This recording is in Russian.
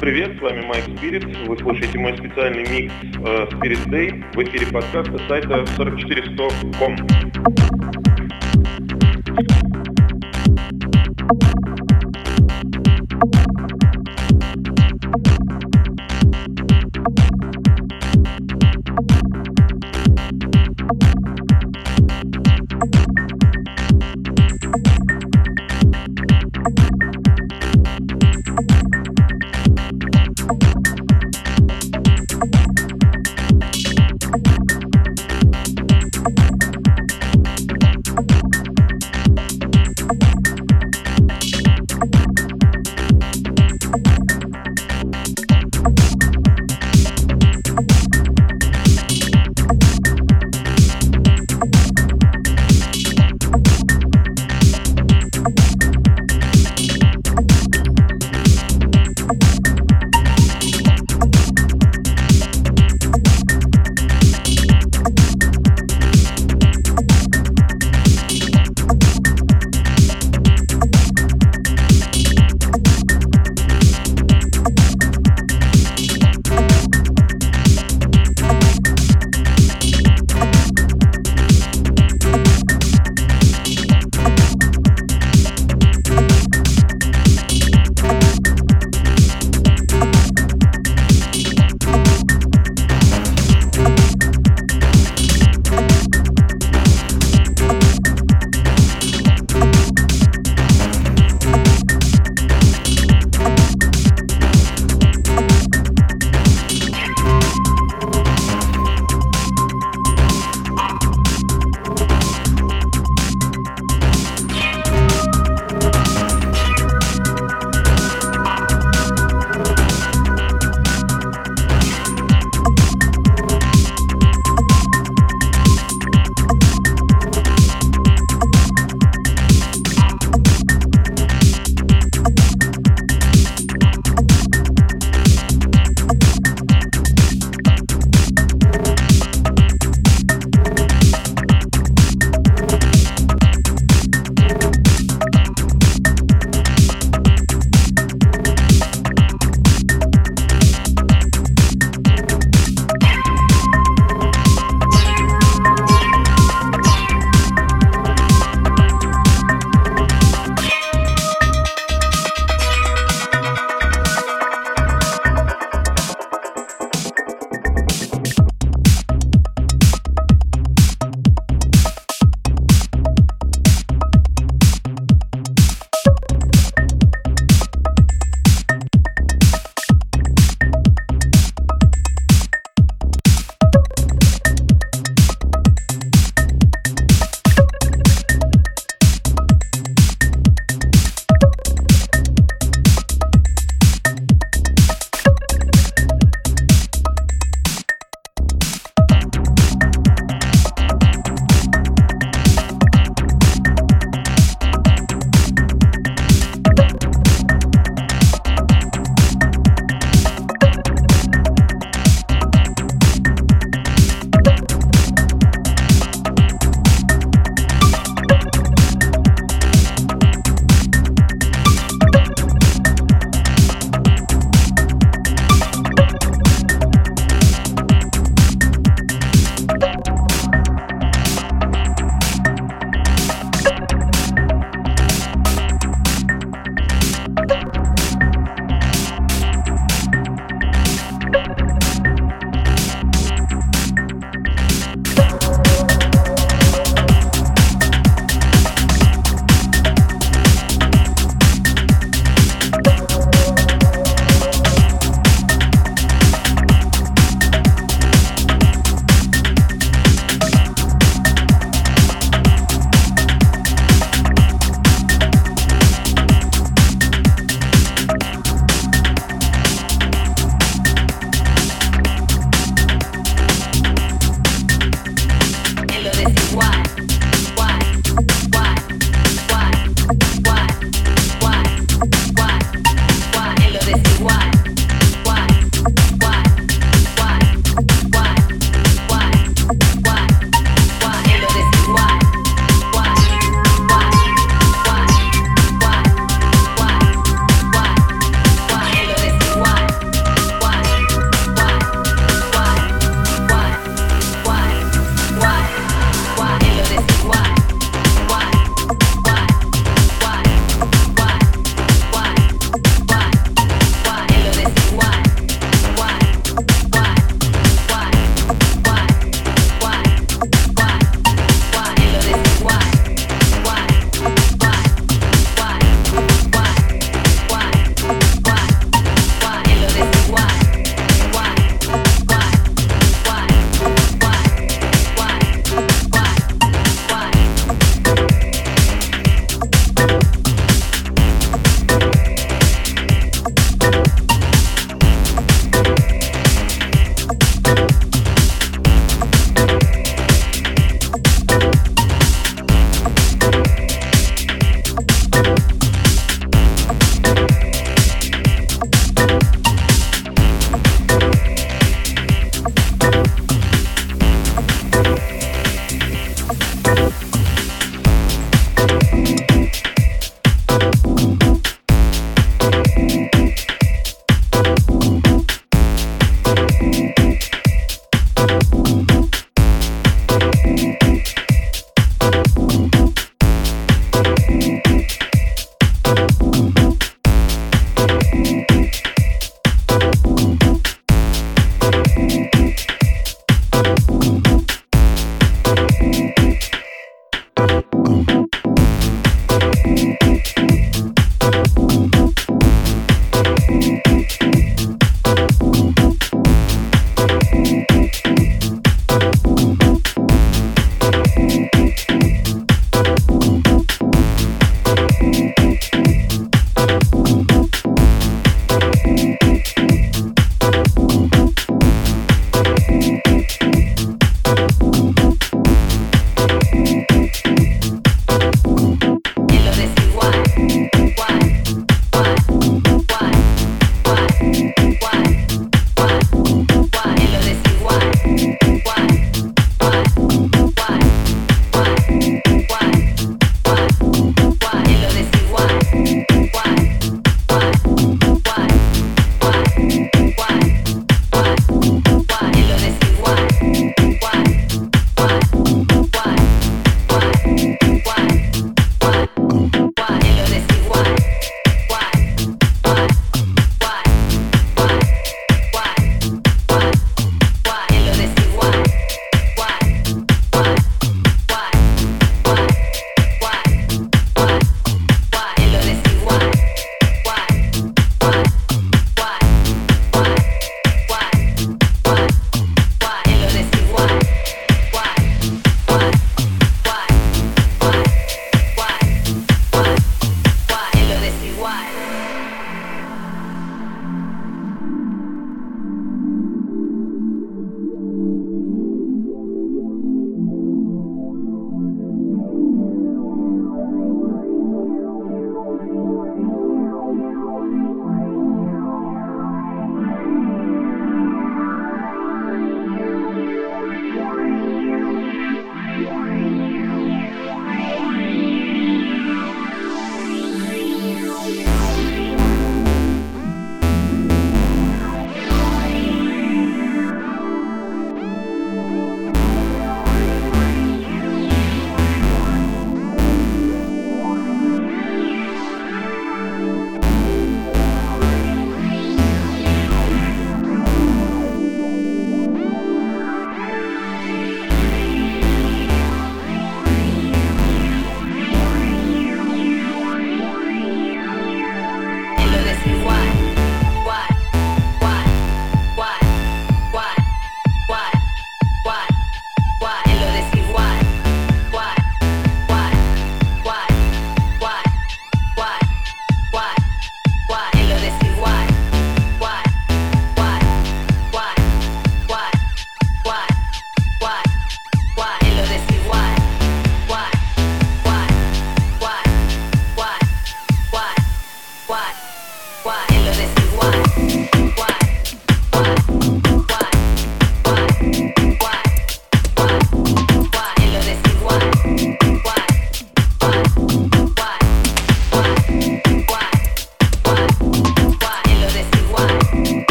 Привет, с вами Майк Спирит. Вы слушаете мой специальный микс э, Spirit Day в эфире подкаста сайта 44100.com.